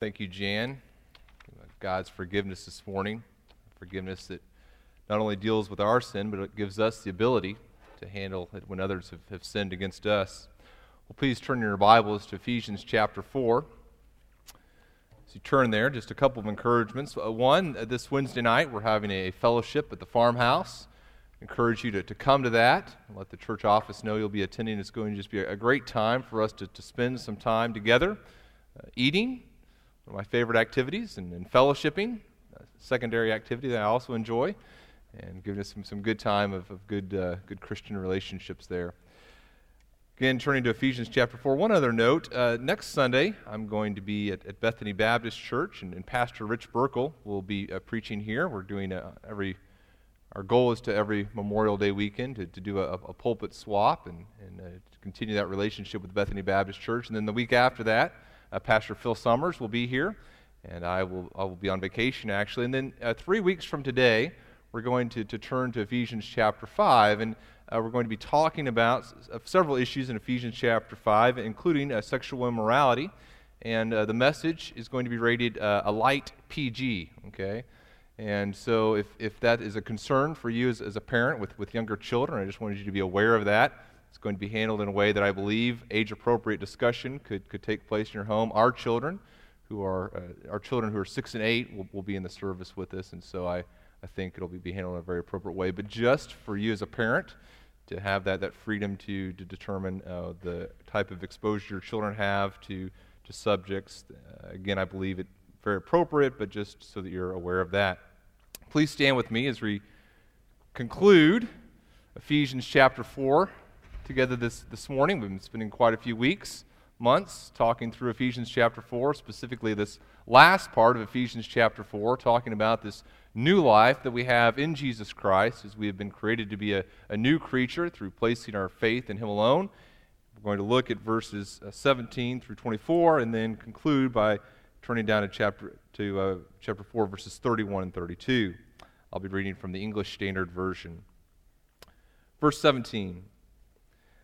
Thank you, Jan. God's forgiveness this morning, forgiveness that not only deals with our sin, but it gives us the ability to handle it when others have, have sinned against us. Well, please turn your Bibles to Ephesians chapter 4. As you turn there, just a couple of encouragements. Uh, one, uh, this Wednesday night, we're having a fellowship at the farmhouse. I encourage you to, to come to that. Let the church office know you'll be attending. It's going to just be a, great time for us to, to spend some time together, uh, eating, one of my favorite activities, and, and fellowshipping, secondary activity that I also enjoy, and giving us some, some good time of, of good, uh, good Christian relationships there. Again, turning to Ephesians chapter 4. One other note. Uh, next Sunday, I'm going to be at, at Bethany Baptist Church, and, and Pastor Rich Burkle will be uh, preaching here. We're doing a, every, our goal is to every Memorial Day weekend to, to do a, a pulpit swap and, and uh, continue that relationship with Bethany Baptist Church. And then the week after that, uh, Pastor Phil Summers will be here, and I will, I will be on vacation actually. And then uh, three weeks from today, we're going to, to turn to Ephesians chapter 5, and uh, we're going to be talking about s- several issues in Ephesians chapter 5, including uh, sexual immorality. And uh, the message is going to be rated uh, a light PG, okay? And so, if, if that is a concern for you as, as a parent with, with younger children, I just wanted you to be aware of that. It's going to be handled in a way that I believe age appropriate discussion could, could take place in your home. Our children, who are uh, our children who are six and eight, will, will be in the service with us, and so I, I think it'll be handled in a very appropriate way. But just for you as a parent to have that, that freedom to, to determine uh, the type of exposure your children have to, to subjects, uh, again, I believe it very appropriate, but just so that you're aware of that. Please stand with me as we conclude Ephesians chapter 4 together this, this morning. We've been spending quite a few weeks, months, talking through Ephesians chapter 4, specifically this last part of Ephesians chapter 4, talking about this new life that we have in Jesus Christ as we have been created to be a, a new creature through placing our faith in Him alone. We're going to look at verses uh, 17 through 24 and then conclude by turning down to chapter, to, uh, chapter 4, verses 31 and 32. I'll be reading from the English Standard Version. Verse 17.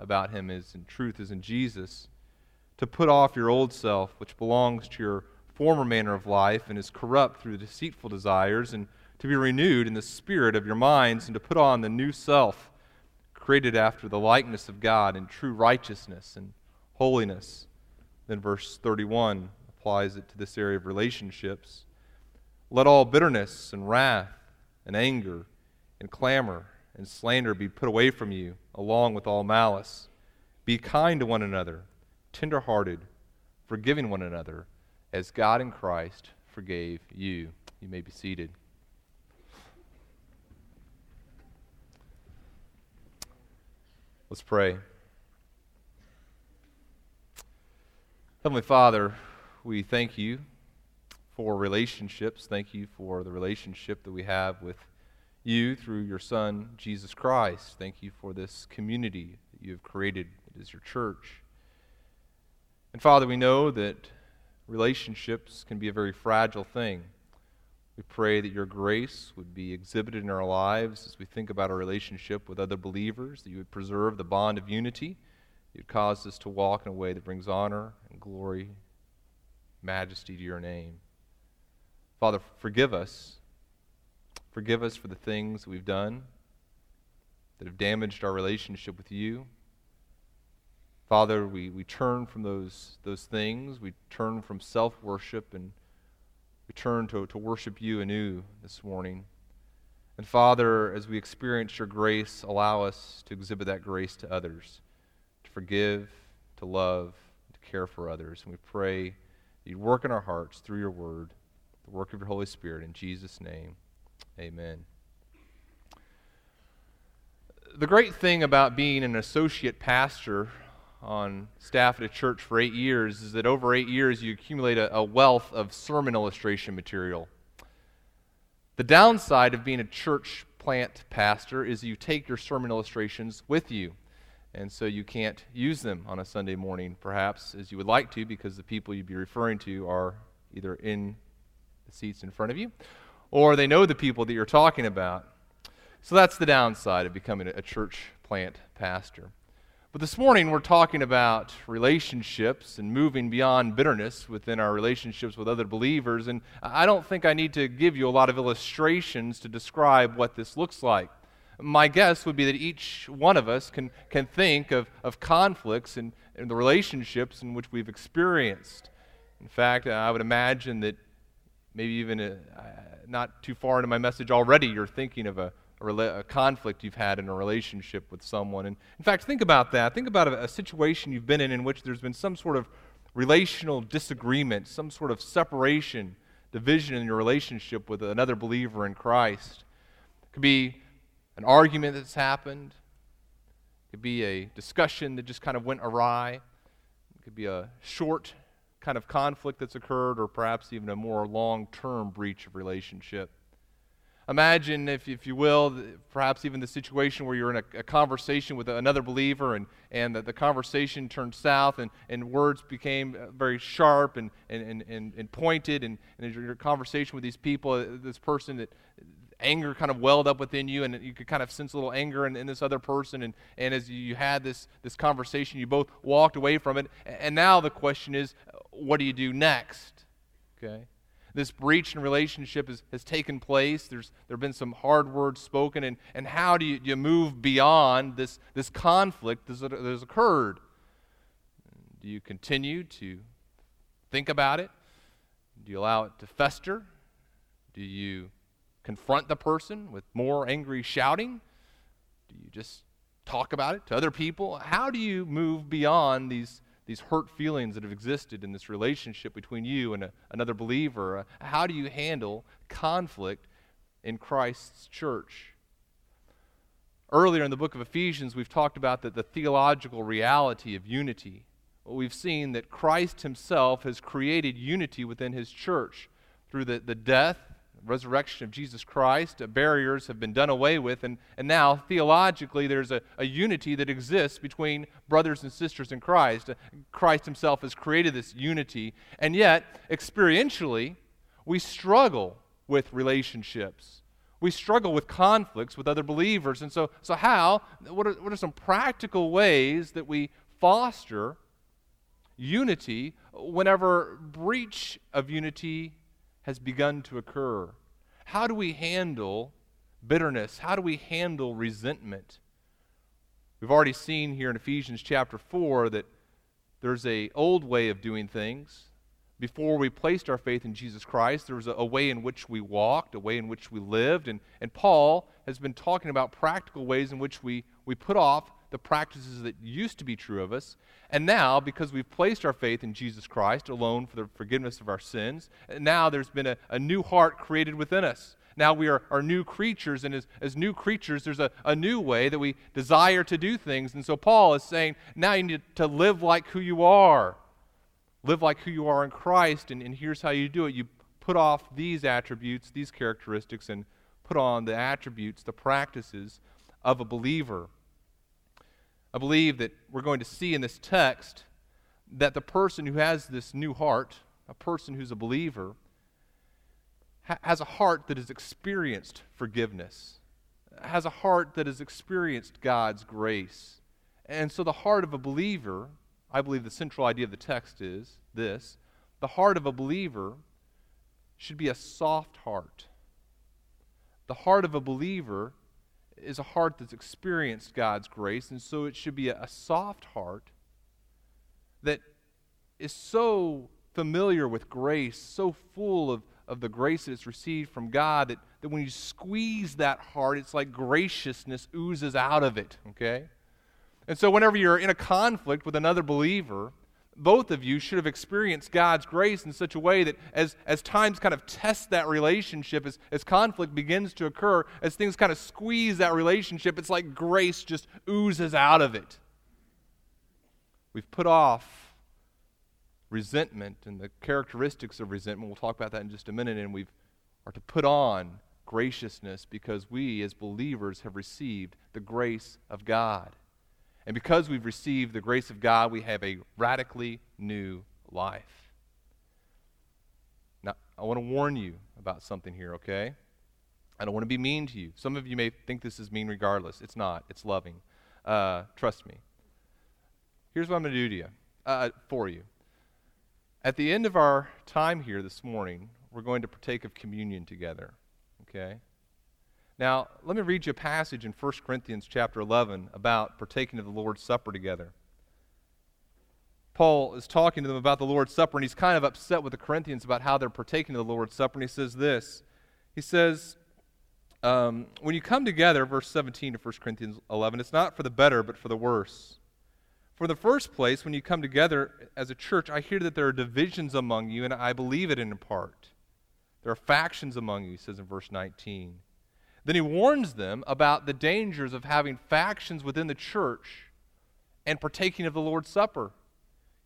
about him is in truth is in Jesus, to put off your old self, which belongs to your former manner of life and is corrupt through deceitful desires, and to be renewed in the spirit of your minds, and to put on the new self, created after the likeness of God in true righteousness and holiness. Then verse 31 applies it to this area of relationships. Let all bitterness and wrath and anger and clamor and slander be put away from you, along with all malice. Be kind to one another, tenderhearted, forgiving one another, as God in Christ forgave you. You may be seated. Let's pray. Heavenly Father, we thank you for relationships. Thank you for the relationship that we have with you through your Son, Jesus Christ. Thank you for this community that you have created. It is your church. And Father, we know that relationships can be a very fragile thing. We pray that your grace would be exhibited in our lives as we think about our relationship with other believers, that you would preserve the bond of unity, you'd cause us to walk in a way that brings honor and glory, majesty to your name. Father, forgive us Forgive us for the things we've done that have damaged our relationship with you. Father, we, we turn from those, those things. We turn from self worship and we turn to, to worship you anew this morning. And Father, as we experience your grace, allow us to exhibit that grace to others, to forgive, to love, to care for others. And we pray that you'd work in our hearts through your word, the work of your Holy Spirit. In Jesus' name. Amen. The great thing about being an associate pastor on staff at a church for eight years is that over eight years you accumulate a, a wealth of sermon illustration material. The downside of being a church plant pastor is you take your sermon illustrations with you. And so you can't use them on a Sunday morning, perhaps, as you would like to, because the people you'd be referring to are either in the seats in front of you or they know the people that you're talking about. So that's the downside of becoming a church plant pastor. But this morning we're talking about relationships and moving beyond bitterness within our relationships with other believers. And I don't think I need to give you a lot of illustrations to describe what this looks like. My guess would be that each one of us can, can think of, of conflicts in the relationships in which we've experienced. In fact, I would imagine that maybe even uh, not too far into my message already, you're thinking of a, a, rela- a, conflict you've had in a relationship with someone. And in fact, think about that. Think about a, a situation you've been in in which there's been some sort of relational disagreement, some sort of separation, division in your relationship with another believer in Christ. It could be an argument that's happened. It could be a discussion that just kind of went awry. It could be a short kind of conflict that's occurred, or perhaps even a more long term breach of relationship. Imagine, if, if you will, perhaps even the situation where you're in a, a conversation with another believer and, and the, the, conversation turned south and, and words became very sharp and, and, and, and pointed. And, and your conversation with these people, uh, this person that anger kind of welled up within you and you could kind of sense a little anger in, in this other person. And, and as you had this, this conversation, you both walked away from it. And now the question is, what do you do next? Okay? This breach in relationship has, has taken place. There's there have been some hard words spoken, and, and how do you, you move beyond this, this conflict that has occurred? Do you continue to think about it? Do you allow it to fester? Do you confront the person with more angry shouting? Do you just talk about it to other people? How do you move beyond these these hurt feelings that have existed in this relationship between you and a, another believer? Uh, how do you handle conflict in Christ's church? Earlier in the book of Ephesians, we've talked about the, the theological reality of unity. We've seen that Christ himself has created unity within his church through the, the death resurrection of Jesus Christ, uh, barriers have been done away with, and, and now theologically there's a, a unity that exists between brothers and sisters in Christ. Uh, Christ himself has created this unity, and yet, experientially, we struggle with relationships. We struggle with conflicts with other believers. And so, so how? What are, what are some practical ways that we foster unity whenever breach of unity has begun to occur. How do we handle bitterness? How do we handle resentment? We've already seen here in Ephesians chapter 4 that there's a old way of doing things. Before we placed our faith in Jesus Christ, there was a, a way in which we walked, a way in which we lived. And, and Paul has been talking about practical ways in which we, we put off the practices that used to be true of us. And now, because we've placed our faith in Jesus Christ alone for the forgiveness of our sins, now there's been a, a new heart created within us. Now we are, are new creatures, and as, as new creatures, there's a, a new way that we desire to do things. And so Paul is saying, now you need to live like who you are. Live like who you are in Christ, and, and here's how you do it. You put off these attributes, these characteristics, and put on the attributes, the practices of a believer. I believe that we're going to see in this text that the person who has this new heart, a person who's a believer, ha- has a heart that has experienced forgiveness, has a heart that has experienced God's grace. And so the heart of a believer, I believe the central idea of the text is this the heart of a believer should be a soft heart. The heart of a believer is a heart that's experienced God's grace, and so it should be a, a soft heart that is so familiar with grace, so full of, of the grace that it's received from God that, that when you squeeze that heart, it's like graciousness oozes out of it, okay? And so whenever you're in a conflict with another believer, both of you should have experienced God's grace in such a way that as, as times kind of test that relationship, as, as conflict begins to occur, as things kind of squeeze that relationship, it's like grace just oozes out of it. we've put off resentment and the characteristics of resentment. We'll talk about that in just a minute. And we are to put on graciousness because we, as believers, have received the grace of God. And because we've received the grace of God, we have a radically new life. Now, I want to warn you about something here, okay? I don't want to be mean to you. Some of you may think this is mean regardless. It's not, it's loving. Uh, trust me. Here's what I'm going to do to you, uh, for you. At the end of our time here this morning, we're going to partake of communion together. Okay? Now, let me read you a passage in 1 Corinthians chapter 11 about partaking of the Lord's Supper together. Paul is talking to them about the Lord's Supper, and he's kind of upset with the Corinthians about how they're partaking of the Lord's Supper. And he says this He says, um, When you come together, verse 17 of 1 Corinthians 11, it's not for the better, but for the worse. For the first place, when you come together as a church, I hear that there are divisions among you, and I believe it in part. There are factions among you, he says in verse 19. Then he warns them about the dangers of having factions within the church and partaking of the Lord's Supper.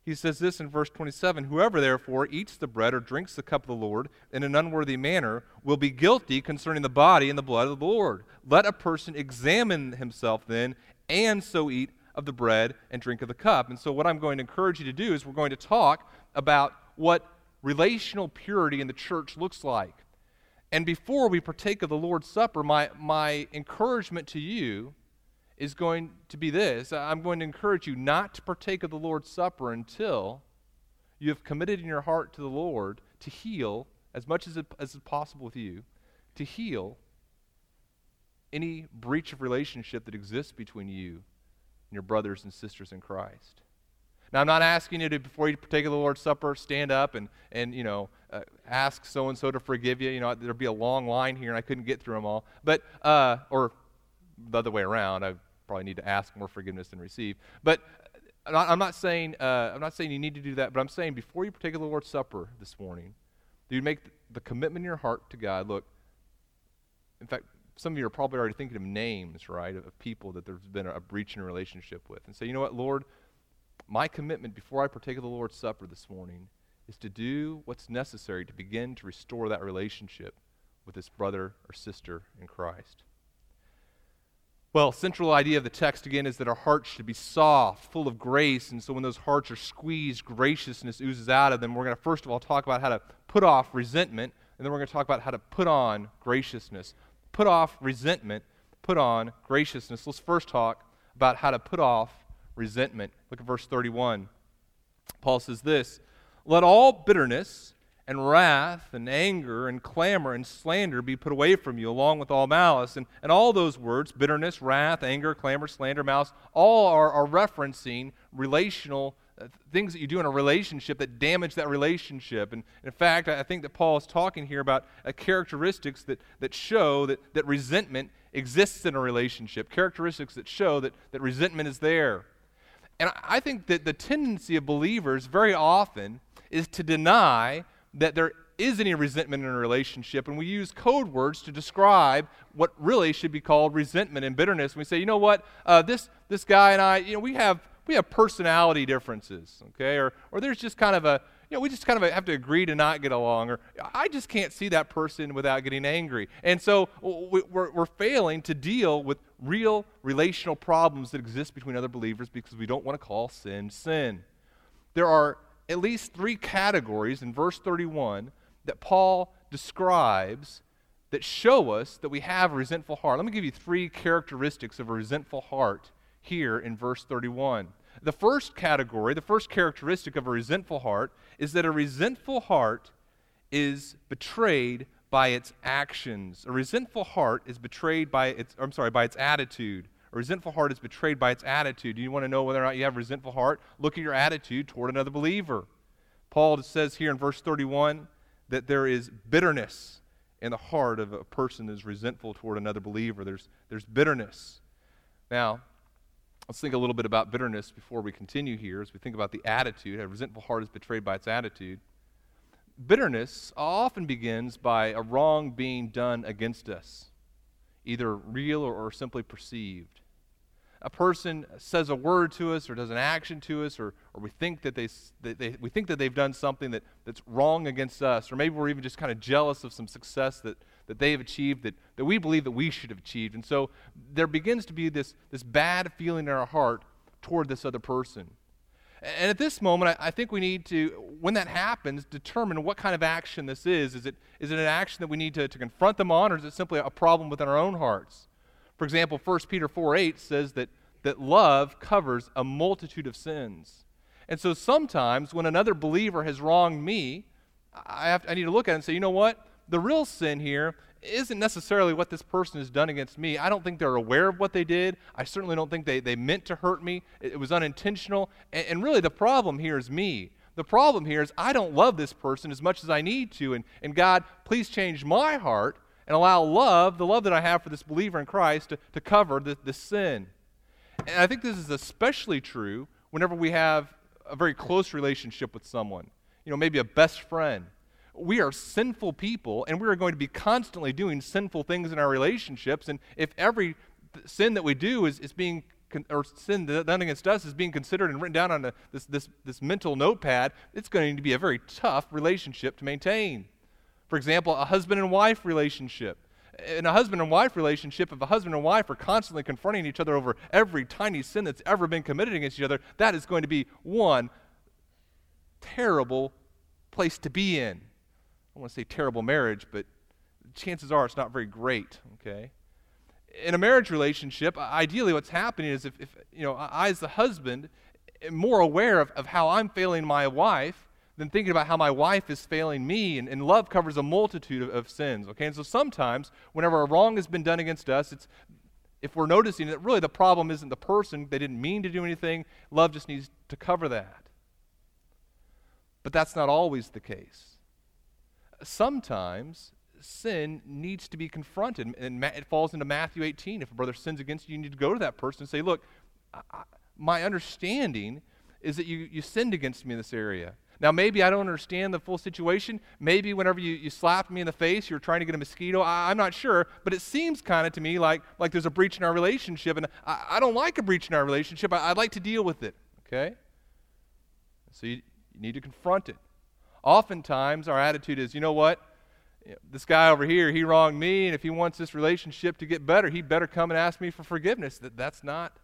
He says this in verse 27 Whoever therefore eats the bread or drinks the cup of the Lord in an unworthy manner will be guilty concerning the body and the blood of the Lord. Let a person examine himself then, and so eat of the bread and drink of the cup. And so, what I'm going to encourage you to do is we're going to talk about what relational purity in the church looks like. And before we partake of the Lord's Supper, my, my encouragement to you is going to be this I'm going to encourage you not to partake of the Lord's Supper until you have committed in your heart to the Lord to heal, as much as, it, as is possible with you, to heal any breach of relationship that exists between you and your brothers and sisters in Christ. Now, I'm not asking you to, before you partake of the Lord's Supper, stand up and, and you know, uh, ask so and so to forgive you. You know, there'd be a long line here, and I couldn't get through them all. But, uh, or the other way around, I probably need to ask more forgiveness than receive. But uh, I'm not saying uh, I'm not saying you need to do that. But I'm saying before you partake of the Lord's Supper this morning, you make the commitment in your heart to God? Look, in fact, some of you are probably already thinking of names, right, of, people that there's been a, a breach in a relationship with. And say, you know what, Lord, my commitment before I partake of the Lord's Supper this morning is to do what's necessary to begin to restore that relationship with this brother or sister in Christ. Well, central idea of the text again is that our hearts should be soft, full of grace, and so when those hearts are squeezed, graciousness oozes out of them. We're going to first of all talk about how to put off resentment, and then we're going to talk about how to put on graciousness put off resentment, put on graciousness. Let's first talk about how to put off resentment. Look at verse 31. Paul says this Let all bitterness and wrath and anger and clamor and slander be put away from you, along with all malice. And, and all those words bitterness, wrath, anger, clamor, slander, malice all are, are referencing relational uh, things that you do in a relationship that damage that relationship. And in fact, I think that Paul is talking here about uh, characteristics that, that show that, that resentment exists in a relationship, characteristics that show that, that resentment is there. And I think that the tendency of believers very often is to deny that there is any resentment in a relationship, and we use code words to describe what really should be called resentment and bitterness. And we say, you know what, uh, this this guy and I, you know, we have we have personality differences, okay? Or, or there's just kind of a, you know, we just kind of have to agree to not get along. Or I just can't see that person without getting angry. And so we're, we're failing to deal with real relational problems that exist between other believers because we don't want to call sin sin. There are at least three categories in verse 31 that Paul describes that show us that we have a resentful heart. Let me give you three characteristics of a resentful heart here in verse 31. The first category, the first characteristic of a resentful heart is that a resentful heart is betrayed by its actions. A resentful heart is betrayed by its I'm sorry, by its attitude. A resentful heart is betrayed by its attitude. Do you want to know whether or not you have a resentful heart? Look at your attitude toward another believer. Paul says here in verse 31 that there is bitterness in the heart of a person is resentful toward another believer. There's, there's bitterness. Now, Let's think a little bit about bitterness before we continue here as we think about the attitude. A resentful heart is betrayed by its attitude. Bitterness often begins by a wrong being done against us, either real or, or simply perceived. a person says a word to us or does an action to us, or, or we, think that they, they, they, we think that they've done something that, that's wrong against us, or maybe we're even just kind of jealous of some success that, that they have achieved that, that we believe that we should have achieved. And so there begins to be this, this bad feeling in our heart toward this other person. And at this moment, I, I, think we need to, when that happens, determine what kind of action this is. Is it, is it an action that we need to, to confront them on, or is it simply a problem within our own hearts? For example, 1 Peter 4 8 says that, that love covers a multitude of sins. And so sometimes when another believer has wronged me, I, have I need to look at it and say, you know what? The real sin here isn't necessarily what this person has done against me. I don't think they're aware of what they did. I certainly don't think they, they meant to hurt me. It, it was unintentional. And, and, really, the problem here is me. The problem here is I don't love this person as much as I need to. And, and God, please change my heart and allow love, the love that I have for this believer in Christ, to, to cover this, this sin. And I think this is especially true whenever we have a very close relationship with someone. You know, maybe a best friend we are sinful people and we are going to be constantly doing sinful things in our relationships. And if every sin that we do is, is being, or sin done against us is being considered and written down on a, this, this, this mental notepad, it's going to be a very tough relationship to maintain. For example, a husband and wife relationship. In a husband and wife relationship, if a husband and wife are constantly confronting each other over every tiny sin that's ever been committed against each other, that is going to be one terrible place to be in. I don't want to say terrible marriage, but chances are it's not very great, okay? In a marriage relationship, ideally what's happening is if, if you know, I as the husband am more aware of, of how I'm failing my wife than thinking about how my wife is failing me, and, and love covers a multitude of, of sins, okay? And so sometimes, whenever a wrong has been done against us, it's if we're noticing that really the problem isn't the person, they didn't mean to do anything, love just needs to cover that. But that's not always the case sometimes sin needs to be confronted. And it falls into Matthew 18. If a brother sins against you, you need to go to that person and say, Look, I, my understanding is that you, you sinned against me in this area. Now, maybe I don't understand the full situation. Maybe whenever you, you slapped me in the face, you were trying to get a mosquito. I, am not sure, but it seems kind of to me like, like there's a breach in our relationship, and I, I don't like a breach in our relationship. I, would like to deal with it, okay? So you, you need to confront it. Oftentimes, our attitude is, you know what? This guy over here, he wronged me, and if he wants this relationship to get better, he better come and ask me for forgiveness. That, that's not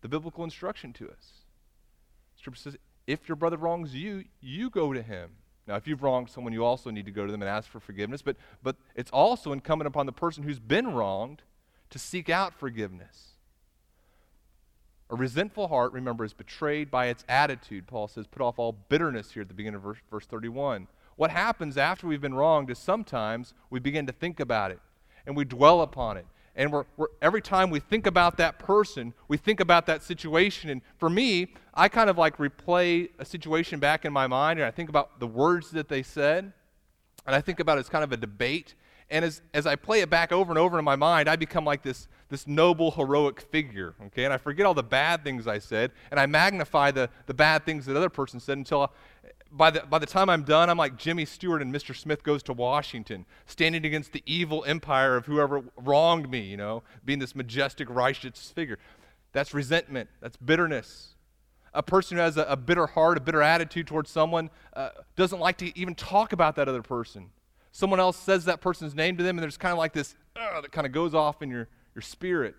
the biblical instruction to us. Scripture says, if your brother wrongs you, you go to him. Now, if you've wronged someone, you also need to go to them and ask for forgiveness, but, but it's also incumbent upon the person who's been wronged to seek out forgiveness. A resentful heart, remember, is betrayed by its attitude. Paul says, put off all bitterness here at the beginning of verse, verse 31. What happens after we've been wronged is sometimes we begin to think about it and we dwell upon it. And we're, we're, every time we think about that person, we think about that situation. And for me, I kind of like replay a situation back in my mind and I think about the words that they said. And I think about it as kind of a debate. And as, as I play it back over and over in my mind, I become like this, this noble, heroic figure. Okay? And I forget all the bad things I said, and I magnify the, the bad things that other person said until I, by, the, by the time I'm done, I'm like Jimmy Stewart and Mr. Smith goes to Washington, standing against the evil empire of whoever wronged me, you know, being this majestic, righteous figure. That's resentment, that's bitterness. A person who has a, a bitter heart, a bitter attitude towards someone, uh, doesn't like to even talk about that other person someone else says that person's name to them, and there's kind of like this uh, that kind of goes off in your, your spirit.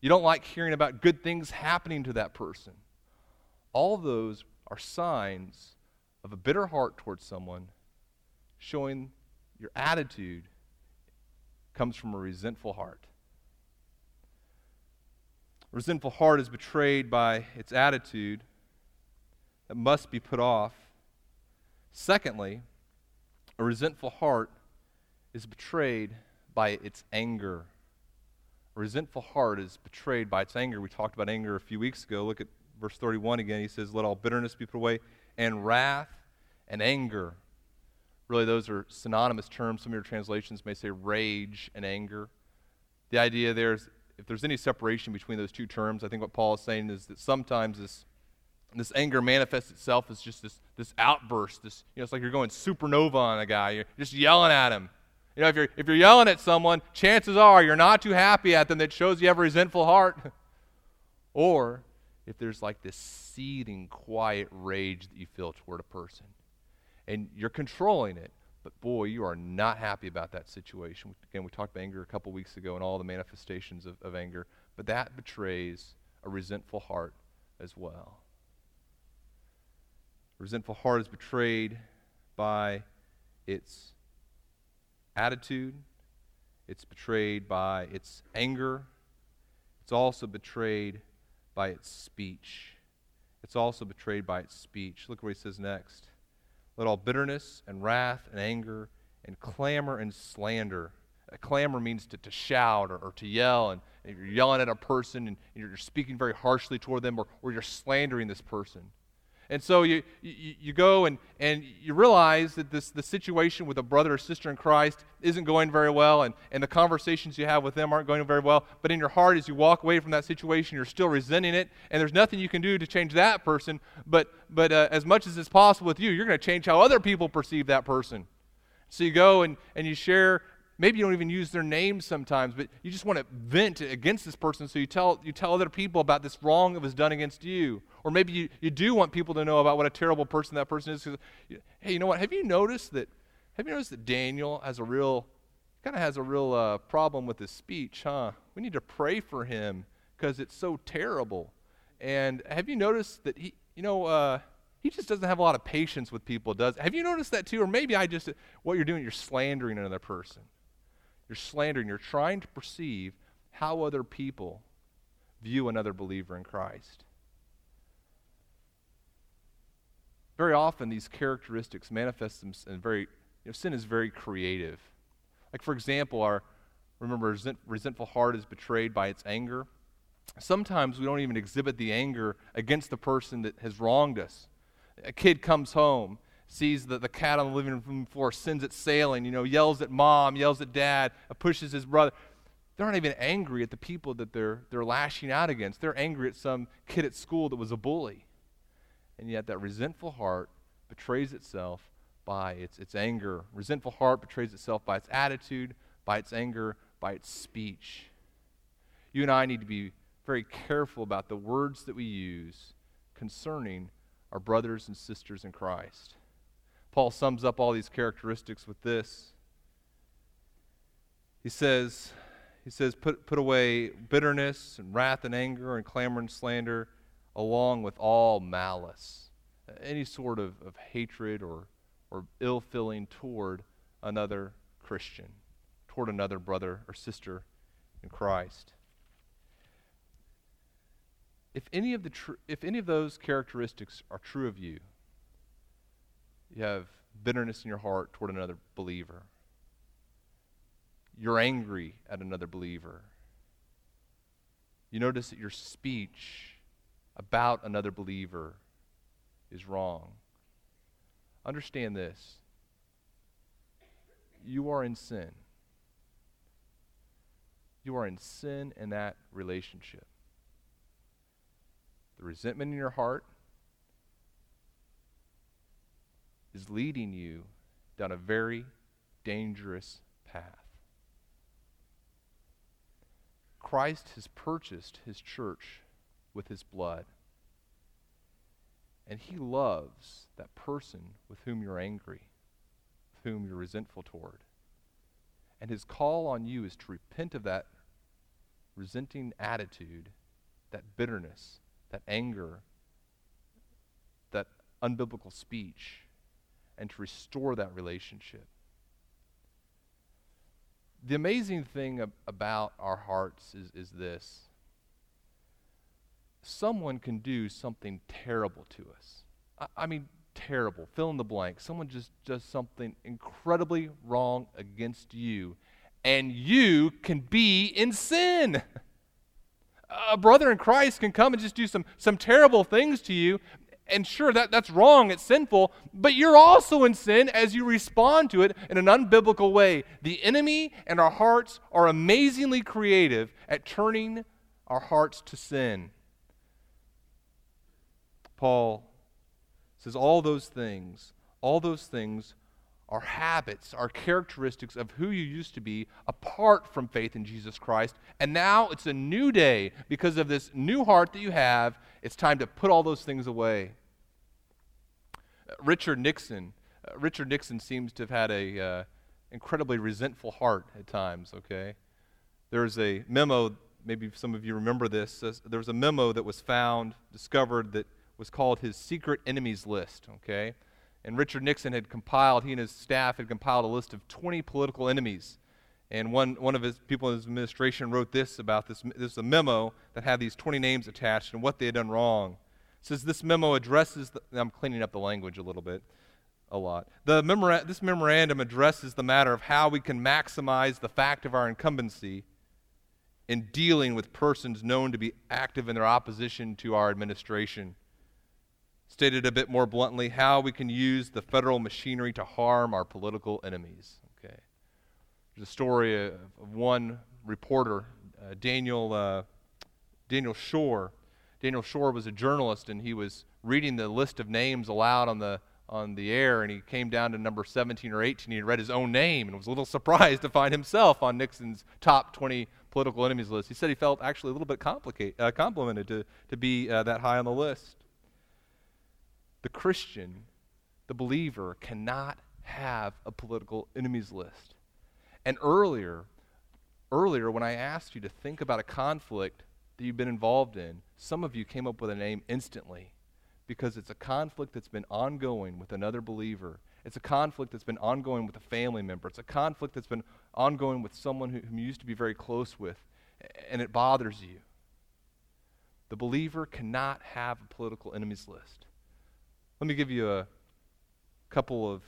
You don't like hearing about good things happening to that person. All those are signs of a bitter heart towards someone, showing your attitude comes from a resentful heart. A resentful heart is betrayed by its attitude that must be put off. Secondly, a resentful heart is betrayed by its anger. A resentful heart is betrayed by its anger. We talked about anger a few weeks ago. Look at verse 31 again. He says, Let all bitterness be put away, and wrath and anger. Really, those are synonymous terms. Some of your translations may say rage and anger. The idea there is if there's any separation between those two terms, I think what Paul is saying is that sometimes this this anger manifests itself as just this, this outburst. This, you know, it's like you're going supernova on a guy. You're just yelling at him. You know, if you're, if you're yelling at someone, chances are you're not too happy at them. That shows you have a resentful heart. or if there's like this seething, quiet rage that you feel toward a person. And you're controlling it, but boy, you are not happy about that situation. Again, we talked about anger a couple weeks ago and all the manifestations of, of anger, but that betrays a resentful heart as well. Resentful heart is betrayed by its attitude, it's betrayed by its anger, it's also betrayed by its speech. It's also betrayed by its speech. Look what he says next. Let all bitterness and wrath and anger and clamor and slander. A clamor means to, to shout or, or to yell, and, you're yelling at a person and you're speaking very harshly toward them, or, or you're slandering this person. And so you, you, you, go and, and you realize that this, the situation with a brother or sister in Christ isn't going very well, and, and the conversations you have with them aren't going very well. But in your heart, as you walk away from that situation, you're still resenting it, and there's nothing you can do to change that person. But, but uh, as much as it's possible with you, you're going to change how other people perceive that person. So you go and, and you share maybe you don't even use their name sometimes, but you just want to vent against this person, so you tell, you tell other people about this wrong that was done against you. Or maybe you, you do want people to know about what a terrible person that person is. Hey, you know what? Have you noticed that? Have you noticed that Daniel has a real, kind of has a real uh, problem with his speech, huh? We need to pray for him because it's so terrible. And have you noticed that he, you know, uh, he just doesn't have a lot of patience with people, does? Have you noticed that too? Or maybe I just, what you're doing, you're slandering another person. You're slandering. You're trying to perceive how other people view another believer in Christ. Very often, these characteristics manifest themselves in very, you know, sin is very creative. Like, for example, our, remember, resent, resentful heart is betrayed by its anger. Sometimes we don't even exhibit the anger against the person that has wronged us. A kid comes home sees the, the cat on the living room floor, sends it sailing, you know, yells at mom, yells at dad, pushes his brother. They're not even angry at the people that they're, they're lashing out against. They're angry at some kid at school that was a bully. And yet that resentful heart betrays itself by its, its anger. Resentful heart betrays itself by its attitude, by its anger, by its speech. You and I need to be very careful about the words that we use concerning our brothers and sisters in Christ. Paul sums up all these characteristics with this. He says, he says, put, put away bitterness and wrath and anger and clamor and slander, along with all malice, any sort of, of hatred or, or ill feeling toward another Christian, toward another brother or sister in Christ. If any of, the tr- if any of those characteristics are true of you, you have bitterness in your heart toward another believer. You're angry at another believer. You notice that your speech about another believer is wrong. Understand this you are in sin. You are in sin in that relationship. The resentment in your heart, is leading you down a very dangerous path. Christ has purchased his church with his blood. And he loves that person with whom you're angry, with whom you're resentful toward. And his call on you is to repent of that resenting attitude, that bitterness, that anger, that unbiblical speech and to restore that relationship. The amazing thing ab- about our hearts is, is this someone can do something terrible to us. I, I mean, terrible. Fill in the blank. Someone just does something incredibly wrong against you, and you can be in sin. A brother in Christ can come and just do some, some terrible things to you, and sure, that, that's wrong, it's sinful, but you're also in sin as you respond to it in an unbiblical way. The enemy and our hearts are amazingly creative at turning our hearts to sin. Paul says all those things, all those things our habits, our characteristics of who you used to be apart from faith in Jesus Christ. And now it's a new day because of this new heart that you have. It's time to put all those things away. Richard Nixon. Uh, Richard Nixon seems to have had a uh, incredibly resentful heart at times. Okay, there's a memo. Maybe some of you remember this. Uh, there was a memo that was found, discovered that was called his secret enemies list. Okay, and Richard Nixon had compiled. He and his staff had compiled a list of 20 political enemies. And one, one of his people in his administration wrote this about this. This is a memo that had these 20 names attached and what they had done wrong says this memo addresses, the, I'm cleaning up the language a little bit, a lot. The memora- this memorandum addresses the matter of how we can maximize the fact of our incumbency in dealing with persons known to be active in their opposition to our administration. Stated a bit more bluntly, how we can use the federal machinery to harm our political enemies. Okay. There's a story of, one reporter, uh, Daniel, uh, Daniel Schorr. Daniel Schorr was a journalist, and he was reading the list of names aloud on the on the air, and he came down to number 17 or 18. He read his own name and was a little surprised to find himself on Nixon's top 20 political enemies list. He said he felt actually a little bit uh, complimented to, to be uh, that high on the list. The Christian, the believer, cannot have a political enemies list. And earlier, earlier when I asked you to think about a conflict that you've been involved in, some of you came up with a name instantly because it's a conflict that's been ongoing with another believer. It's a conflict that's been ongoing with a family member. It's a conflict that's been ongoing with someone who, whom you used to be very close with, and it bothers you. The believer cannot have a political enemies list. Let me give you a couple of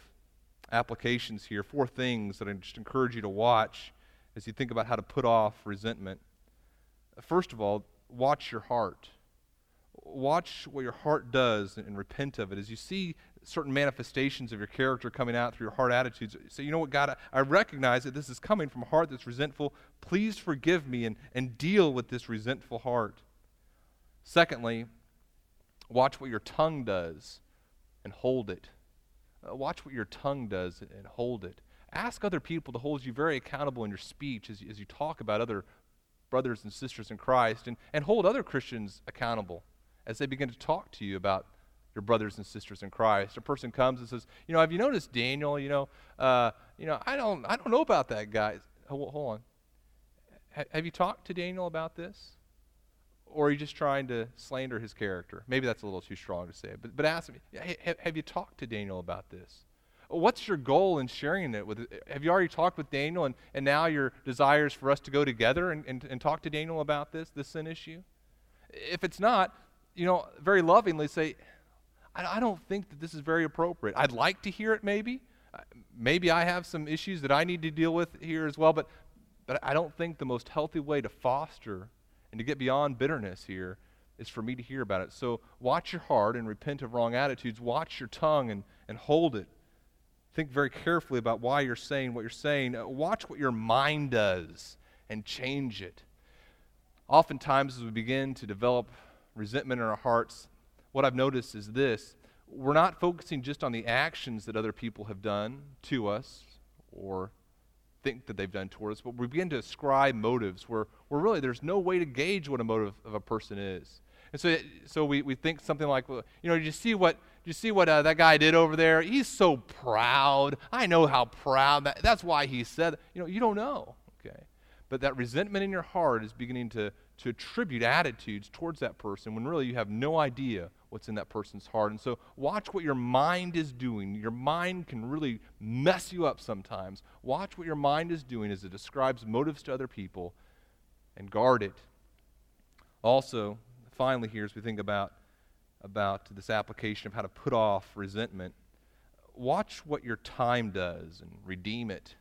applications here, four things that I just encourage you to watch as you think about how to put off resentment. First of all, watch your heart. Watch what your heart does and, and repent of it. As you see certain manifestations of your character coming out through your heart attitudes, say, you know what, God, I, I recognize that this is coming from a heart that's resentful. Please forgive me and, and deal with this resentful heart. Secondly, watch what your tongue does and hold it. Uh, watch what your tongue does and hold it. Ask other people to hold you very accountable in your speech as you, as you talk about other brothers and sisters in Christ and, and hold other Christians accountable as they begin to talk to you about your brothers and sisters in Christ. A person comes and says, "You know, have you noticed Daniel? You know, uh, you know, I don't, I don't know about that guy. Hold, hold on. H- have you talked to Daniel about this, or are you just trying to slander his character? Maybe that's a little too strong to say, but but ask me. Hey, have you talked to Daniel about this? what's your goal in sharing it with have you already talked with daniel and, and now your desire is for us to go together and, and, and talk to daniel about this this sin issue if it's not you know very lovingly say I, I don't think that this is very appropriate i'd like to hear it maybe maybe i have some issues that i need to deal with here as well but but i don't think the most healthy way to foster and to get beyond bitterness here is for me to hear about it so watch your heart and repent of wrong attitudes watch your tongue and, and hold it Think very carefully about why you're saying what you're saying. Uh, watch what your mind does and change it. Oftentimes, as we begin to develop resentment in our hearts, what I've noticed is this we're not focusing just on the actions that other people have done to us or think that they've done toward us, but we begin to ascribe motives where, where really there's no way to gauge what a motive of a person is. And so, so we, we think something like, you know, you see what you see what uh, that guy did over there? He's so proud. I know how proud that. That's why he said. You know, you don't know. Okay, but that resentment in your heart is beginning to to attribute attitudes towards that person when really you have no idea what's in that person's heart. And so, watch what your mind is doing. Your mind can really mess you up sometimes. Watch what your mind is doing as it describes motives to other people, and guard it. Also, finally, here as we think about about this application of how to put off resentment, watch what your time does and redeem it.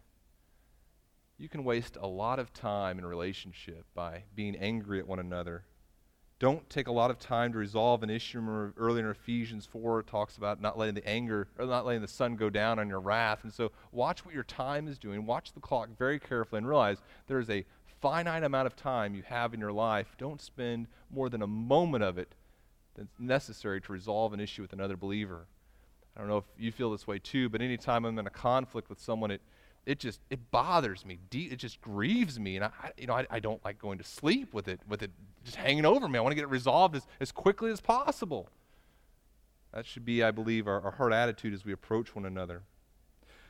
You can waste a lot of time in a relationship by being angry at one another. Don't take a lot of time to resolve an issue. Remember earlier in Ephesians 4 it talks about not letting the anger or not letting the sun go down on your wrath. And so watch what your time is doing. Watch the clock very carefully and realize there is a finite amount of time you have in your life. Don't spend more than a moment of it that's necessary to resolve an issue with another believer. I don't know if you feel this way too, but anytime I'm in a conflict with someone, it, it just it bothers me. it just grieves me, and I, you know I, I don't like going to sleep with it with it just hanging over me. I want to get it resolved as, as quickly as possible. That should be, I believe, our, our heart attitude as we approach one another.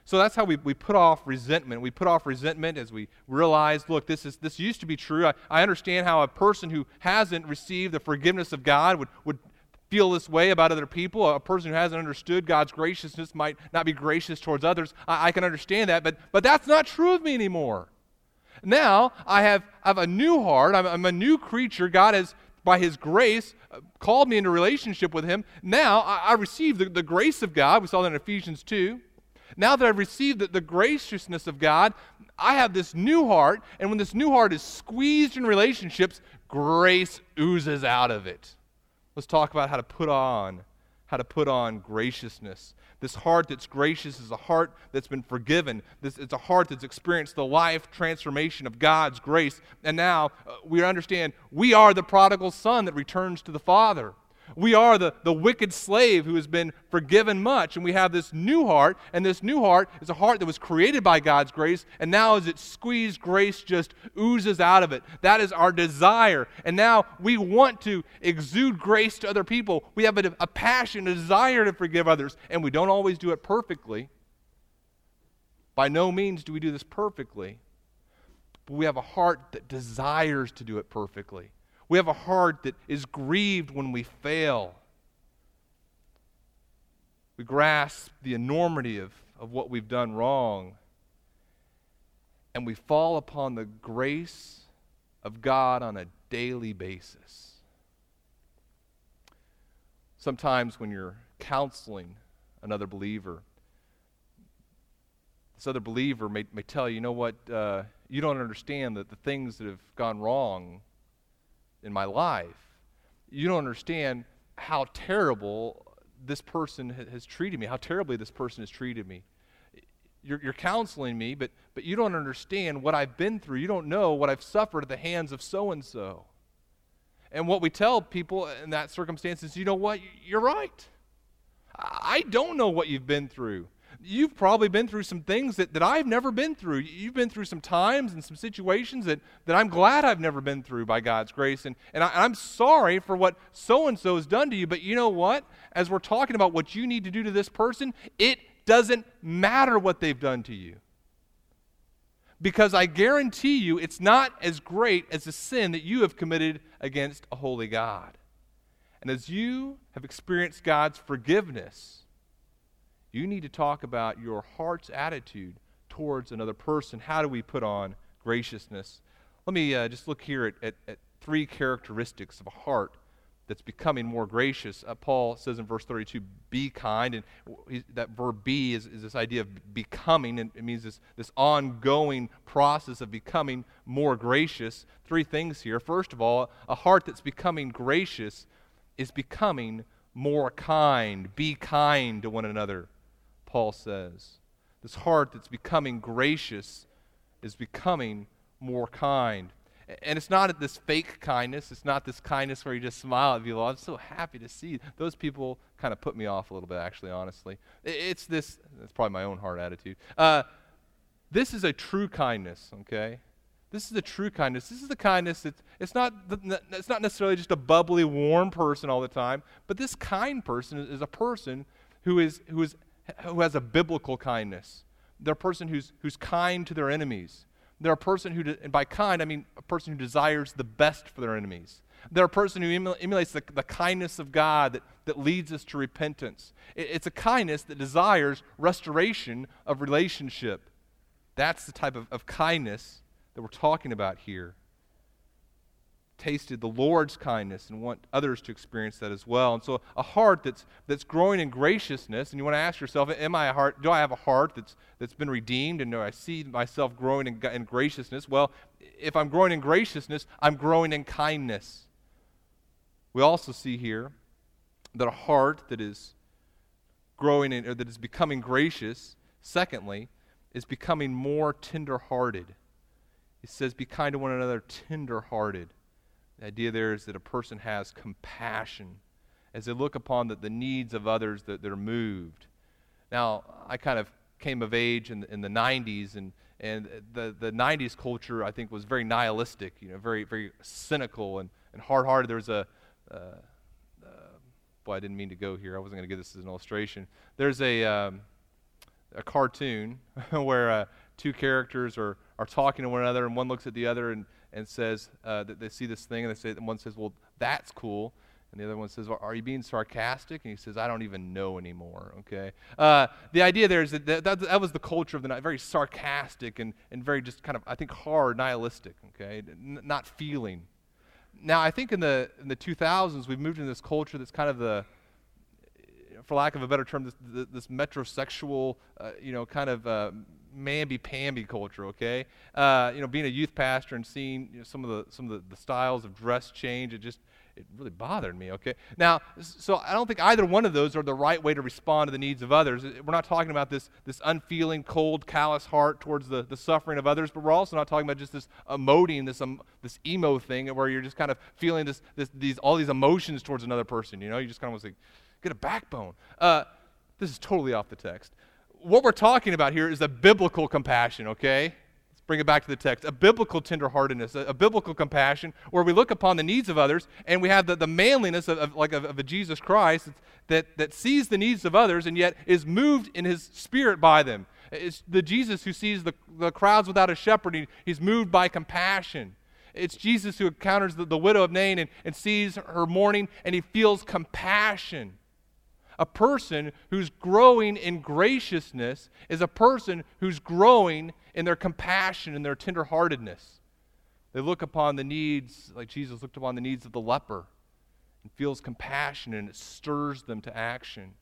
So that's how we, we put off resentment. We put off resentment as we realize, look, this, is, this used to be true. I, I understand how a person who hasn't received the forgiveness of God would, would feel this way about other people. A person who hasn't understood God's graciousness might not be gracious towards others. I, I can understand that, but, but that's not true of me anymore. Now I have, I have a new heart. I'm, I'm a new creature. God has by his grace, uh, called me into relationship with him. Now I, I receive the, the, grace of God. We saw that in Ephesians 2. Now that I've received the, the graciousness of God, I have this new heart. And when this new heart is squeezed in relationships, grace oozes out of it. Let's talk about how to put on, how to put on graciousness. This heart that's gracious is a heart that's been forgiven. This, it's a heart that's experienced the life transformation of God's grace. And now uh, we understand we are the prodigal son that returns to the Father. We are the, the wicked slave who has been forgiven much, and we have this new heart, and this new heart is a heart that was created by God's grace, and now as it squeezed, grace just oozes out of it. That is our desire. And now we want to exude grace to other people. We have a, a passion, a desire to forgive others, and we don't always do it perfectly. By no means do we do this perfectly, but we have a heart that desires to do it perfectly. We have a heart that is grieved when we fail. We grasp the enormity of, of what we've done wrong. And we fall upon the grace of God on a daily basis. Sometimes when you're counseling another believer, this other believer may, may tell you, you know what, uh, you don't understand that the things that have gone wrong in my life. You don't understand how terrible this person has treated me, how terribly this person has treated me. You're, you're, counseling me, but, but you don't understand what I've been through. You don't know what I've suffered at the hands of so and so. And what we tell people in that circumstance is, you know what? You're right. I don't know what you've been through you've probably been through some things that, that I've never been through. You've been through some times and some situations that, that I'm glad I've never been through by God's grace. And, and, I, am sorry for what so and so has done to you. But you know what? As we're talking about what you need to do to this person, it doesn't matter what they've done to you. Because I guarantee you, it's not as great as the sin that you have committed against a holy God. And as you have experienced God's forgiveness, you need to talk about your heart's attitude towards another person. How do we put on graciousness? Let me uh, just look here at, at, at, three characteristics of a heart that's becoming more gracious. Uh, Paul says in verse 32, be kind. And that verb be is, is this idea of becoming, and it means this, this ongoing process of becoming more gracious. Three things here. First of all, a heart that's becoming gracious is becoming more kind. Be kind to one another. Paul says. This heart that's becoming gracious is becoming more kind. And it's not this fake kindness. It's not this kindness where you just smile at people. I'm so happy to see. Those people kind of put me off a little bit, actually, honestly. It's this, it's probably my own heart attitude. Uh, this is a true kindness, okay? This is a true kindness. This is the kindness that it's not, the, it's not necessarily just a bubbly, warm person all the time, but this kind person is a person who is, who is who has a biblical kindness. They're a person who's, who's kind to their enemies. They're a person who, and by kind, I mean a person who desires the best for their enemies. They're a person who emulates the, the kindness of God that, that leads us to repentance. It, it's a kindness that desires restoration of relationship. That's the type of, of kindness that we're talking about here tasted the Lord's kindness and want others to experience that as well. And so a heart that's that's growing in graciousness, and you want to ask yourself, am I a heart do I have a heart that's that's been redeemed and do I see myself growing in, in graciousness? Well, if I'm growing in graciousness, I'm growing in kindness. We also see here that a heart that is growing in, or that is becoming gracious, secondly, is becoming more tender-hearted. It says, Be kind to one another, tender hearted. The idea there is that a person has compassion as they look upon the, the needs of others that they're moved. Now, I kind of came of age in, in the 90s, and, and the, the 90s culture, I think, was very nihilistic, you know, very, very cynical and, and hard hearted. There was a, uh, uh, boy, I didn't mean to go here. I wasn't going to give this as an illustration. There's a, um, a cartoon where uh, two characters are, are talking to one another, and one looks at the other and, and says uh, that they see this thing, and they say, and one says, "Well, that's cool," and the other one says, well, "Are you being sarcastic?" And he says, "I don't even know anymore." Okay. Uh, the idea there is that, that that, was the culture of the night, very sarcastic and, and very just kind of I think hard, nihilistic. Okay, N- not feeling. Now I think in the in the 2000s we've moved into this culture that's kind of the for lack of a better term, this, this metrosexual, uh, you know, kind of uh, mamby-pamby culture, okay? Uh, you know, being a youth pastor and seeing you know, some of the some of the, the, styles of dress change, it just it really bothered me, okay? Now, so I don't think either one of those are the right way to respond to the needs of others. We're not talking about this this unfeeling, cold, callous heart towards the, the suffering of others, but we're also not talking about just this emoting, this um, this emo thing where you're just kind of feeling this, this these all these emotions towards another person, you know? You just kind of want to say, get a backbone. Uh, this is totally off the text what we're talking about here is a biblical compassion, okay? Let's bring it back to the text. A biblical tenderheartedness, a, a biblical compassion where we look upon the needs of others and we have the, the manliness of, of like of, of, a Jesus Christ that, that sees the needs of others and yet is moved in his spirit by them. It's the Jesus who sees the, the crowds without a shepherd. He, he's moved by compassion. It's Jesus who encounters the, the widow of Nain and, and sees her mourning and he feels compassion. A person who's growing in graciousness is a person who's growing in their compassion and their tenderheartedness. They look upon the needs, like Jesus looked upon the needs of the leper, and feels compassion, and it stirs them to action.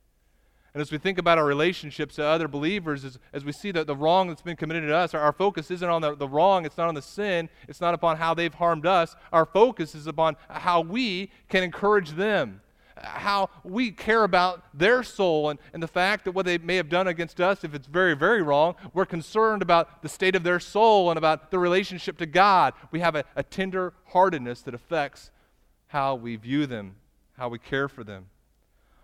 And as we think about our relationships to other believers, as, as we see that the wrong that's been committed to us, our, our focus isn't on the, the wrong, it's not on the sin, it's not upon how they've harmed us. Our focus is upon how we can encourage them how we care about their soul and, and the fact that what they may have done against us, if it's very, very wrong, we're concerned about the state of their soul and about the relationship to God. We have a, a tender heartedness that affects how we view them, how we care for them.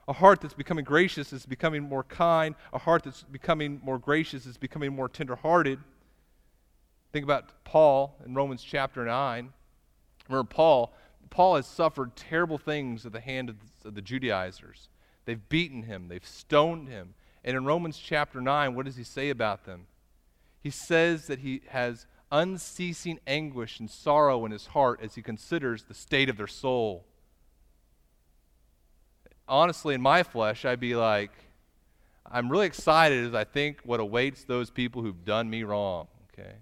A heart that's becoming gracious is becoming more kind. A heart that's becoming more gracious is becoming more tenderhearted. Think about Paul in Romans chapter 9. Remember, Paul Paul has suffered terrible things at the hand of the Judaizers. They've beaten him, they've stoned him. And in Romans chapter 9, what does he say about them? He says that he has unceasing anguish and sorrow in his heart as he considers the state of their soul. Honestly, in my flesh, I'd be like, I'm really excited as I think what awaits those people who've done me wrong. Okay?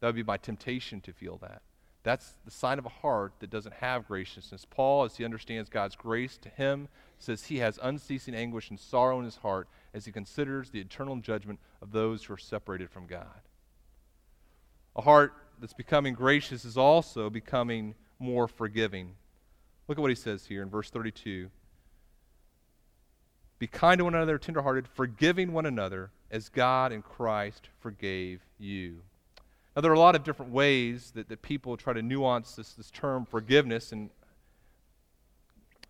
That would be my temptation to feel that. That's the sign of a heart that doesn't have graciousness. Paul, as he understands God's grace to him, says he has unceasing anguish and sorrow in his heart as he considers the eternal judgment of those who are separated from God. A heart that's becoming gracious is also becoming more forgiving. Look at what he says here in verse 32. Be kind to one another, tenderhearted, forgiving one another as God in Christ forgave you. Now, there are a lot of different ways that, that people try to nuance this, this term forgiveness, and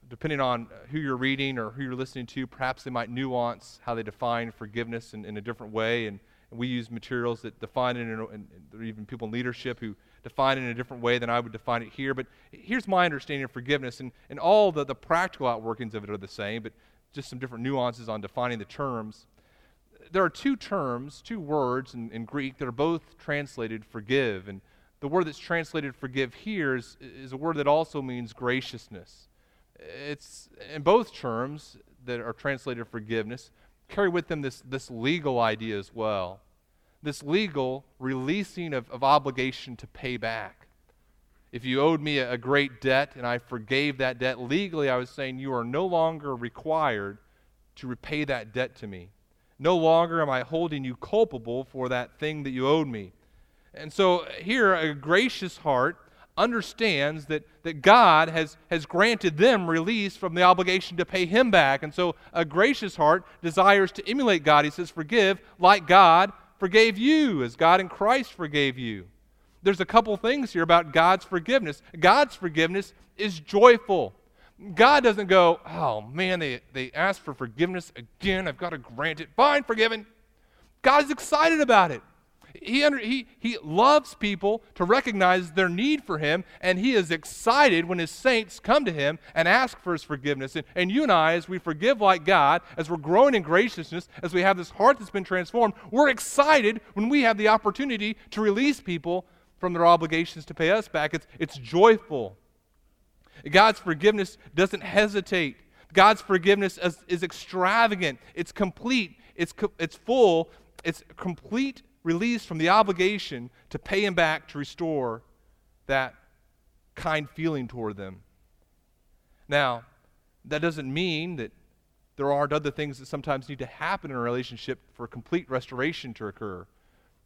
depending on who you're reading or who you're listening to, perhaps they might nuance how they define forgiveness in, in a different way. And, and, we use materials that define it, and there are even people in leadership who define it in a different way than I would define it here. But here's my understanding of forgiveness, and, and all the, the practical outworkings of it are the same, but just some different nuances on defining the terms there are two terms, two words in, in, Greek that are both translated forgive. And the word that's translated forgive here is, is a word that also means graciousness. It's in both terms that are translated forgiveness carry with them this, this legal idea as well. This legal releasing of, of obligation to pay back. If you owed me a, a great debt and I forgave that debt, legally I was saying you are no longer required to repay that debt to me. No longer am I holding you culpable for that thing that you owed me. And so here, a gracious heart understands that, that God has, has granted them release from the obligation to pay him back. And so a gracious heart desires to emulate God. He says, Forgive like God forgave you, as God in Christ forgave you. There's a couple things here about God's forgiveness. God's forgiveness is joyful. God doesn't go, oh man, they, they asked for forgiveness again. I've got to grant it. Fine, forgiven. God's excited about it. He, under, he, he loves people to recognize their need for him, and he is excited when his saints come to him and ask for his forgiveness. And, and you and I, as we forgive like God, as we're growing in graciousness, as we have this heart that's been transformed, we're excited when we have the opportunity to release people from their obligations to pay us back. It's, it's joyful. God's forgiveness doesn't hesitate. God's forgiveness is, is extravagant, it's complete, it's, co- it's full, it's complete release from the obligation to pay him back to restore that kind feeling toward them. Now, that doesn't mean that there aren't other things that sometimes need to happen in a relationship for complete restoration to occur.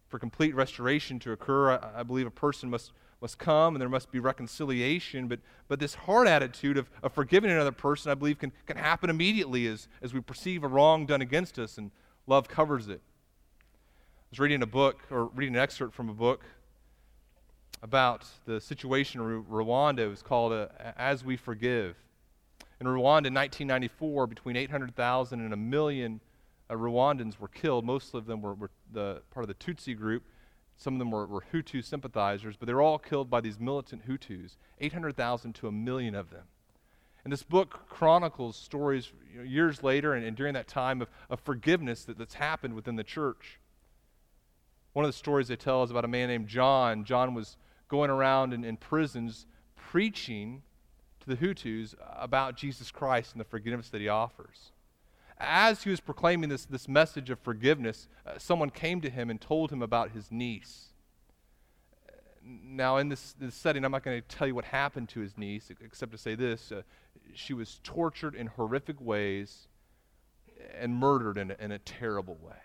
For complete restoration to occur, I, I believe a person must, must come and there must be reconciliation. But, but this heart attitude of, of forgiving another person, I believe, can, can happen immediately as, as we perceive a wrong done against us and love covers it I was reading a book, or reading an excerpt from a book about the situation in Rwanda. It was called uh, As We Forgive. In Rwanda in 1994, between 800,000 and a million uh, Rwandans were killed. Most of them were, were, the part of the Tutsi group. Some of them were, were Hutu sympathizers, but they were all killed by these militant Hutus. 800,000 to a million of them. And this book chronicles stories years later and, and, during that time of, of forgiveness that, that's happened within the church. One of the stories they tell is about a man named John. John was going around in, in prisons preaching to the Hutus about Jesus Christ and the forgiveness that he offers. As he was proclaiming this, this message of forgiveness, uh, someone came to him and told him about his niece. Now, in this, this setting, I'm not going to tell you what happened to his niece, except to say this uh, she was tortured in horrific ways and murdered in a, in a terrible way.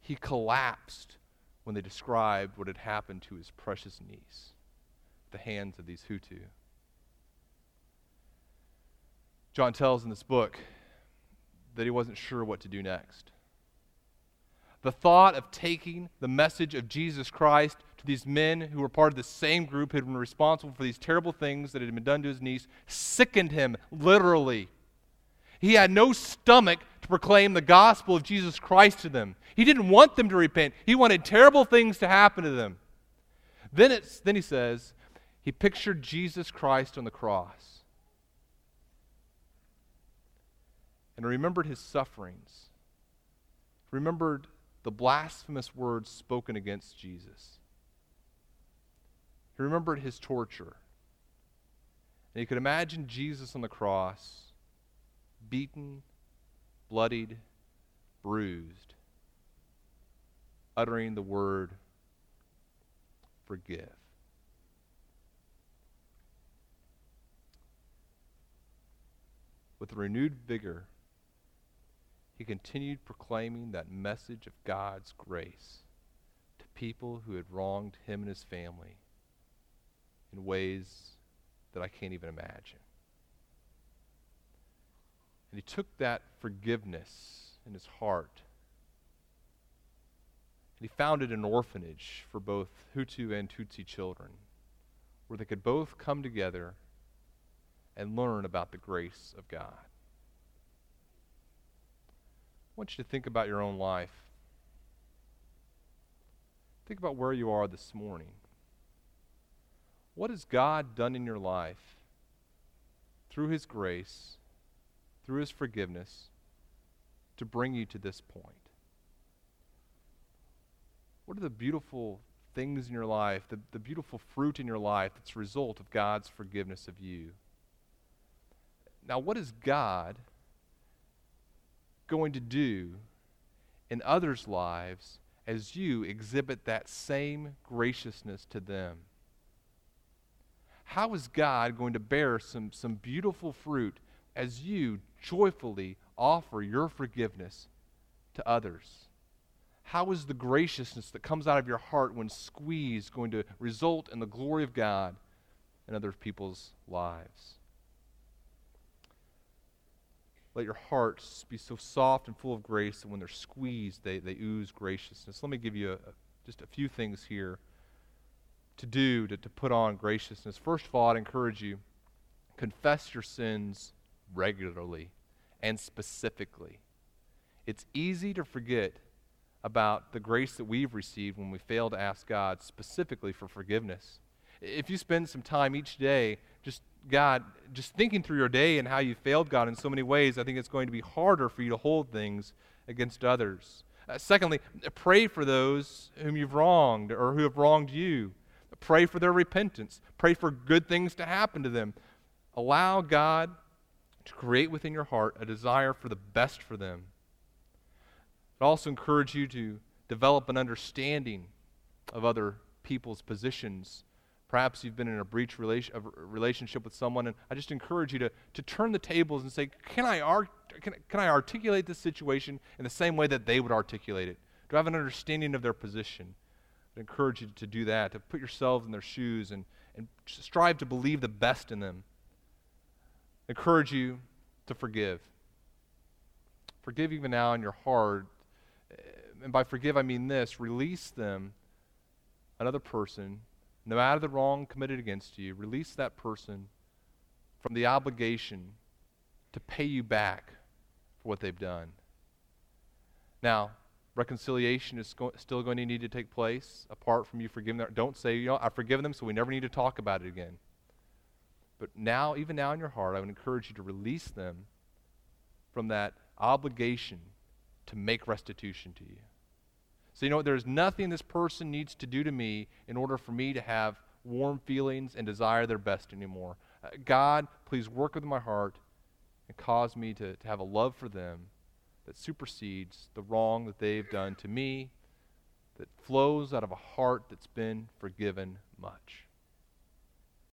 He collapsed when they described what had happened to his precious niece at the hands of these Hutu. John tells in this book that he wasn't sure what to do next. The thought of taking the message of Jesus Christ to these men who were part of the same group who had been responsible for these terrible things that had been done to his niece sickened him, literally. He had no stomach to proclaim the gospel of Jesus Christ to them. He didn't want them to repent. He wanted terrible things to happen to them. Then, it's, then he says, he pictured Jesus Christ on the cross and remembered his sufferings, remembered the blasphemous words spoken against Jesus. He remembered his torture. And he could imagine Jesus on the cross beaten, bloodied, bruised, uttering the word forgive. With renewed vigor, he continued proclaiming that message of God's grace to people who had wronged him and his family in ways that I can't even imagine. And he took that forgiveness in his heart. And he founded an orphanage for both Hutu and Tutsi children where they could both come together and learn about the grace of God. Want you to think about your own life. Think about where you are this morning. What has God done in your life through His grace through his forgiveness to bring you to this point? What are the beautiful things in your life, the, the beautiful fruit in your life that's a result of God's forgiveness of you? Now, what is God going to do in others' lives as you exhibit that same graciousness to them? How is God going to bear some, some beautiful fruit as you joyfully offer your forgiveness to others? How is the graciousness that comes out of your heart when squeezed going to result in the glory of God in other people's lives? Let your hearts be so soft and full of grace that when they're squeezed, they, they ooze graciousness. Let me give you a, a, just a few things here to do to, to put on graciousness. First of all, I'd encourage you confess your sins regularly and specifically. It's easy to forget about the grace that we've received when we fail to ask God specifically for forgiveness. If you spend some time each day just, God, just thinking through your day and how you failed God in so many ways, I think it's going to be harder for you to hold things against others. Uh, secondly, pray for those whom you've wronged or who have wronged you. Pray for their repentance. Pray for good things to happen to them. Allow God to create within your heart a desire for the best for them. I also encourage you to develop an understanding of other people's positions. Perhaps you've been in a breach relation, a relationship with someone, and I just encourage you to, to turn the tables and say, can I, can, can I articulate this situation in the same way that they would articulate it? Do I have an understanding of their position? I encourage you to do that, to put yourselves in their shoes and, and strive to believe the best in them. Encourage you to forgive. Forgive even now in your heart. And by forgive, I mean this release them, another person, no matter the wrong committed against you, release that person from the obligation to pay you back for what they've done. Now, reconciliation is go- still going to need to take place apart from you forgiving them. Don't say, you know, I've forgiven them, so we never need to talk about it again. But now, even now in your heart, I would encourage you to release them from that obligation to make restitution to you. So, you know, there's nothing this person needs to do to me in order for me to have warm feelings and desire their best anymore. Uh, God, please work with my heart and cause me to, to have a love for them that supersedes the wrong that they've done to me, that flows out of a heart that's been forgiven much.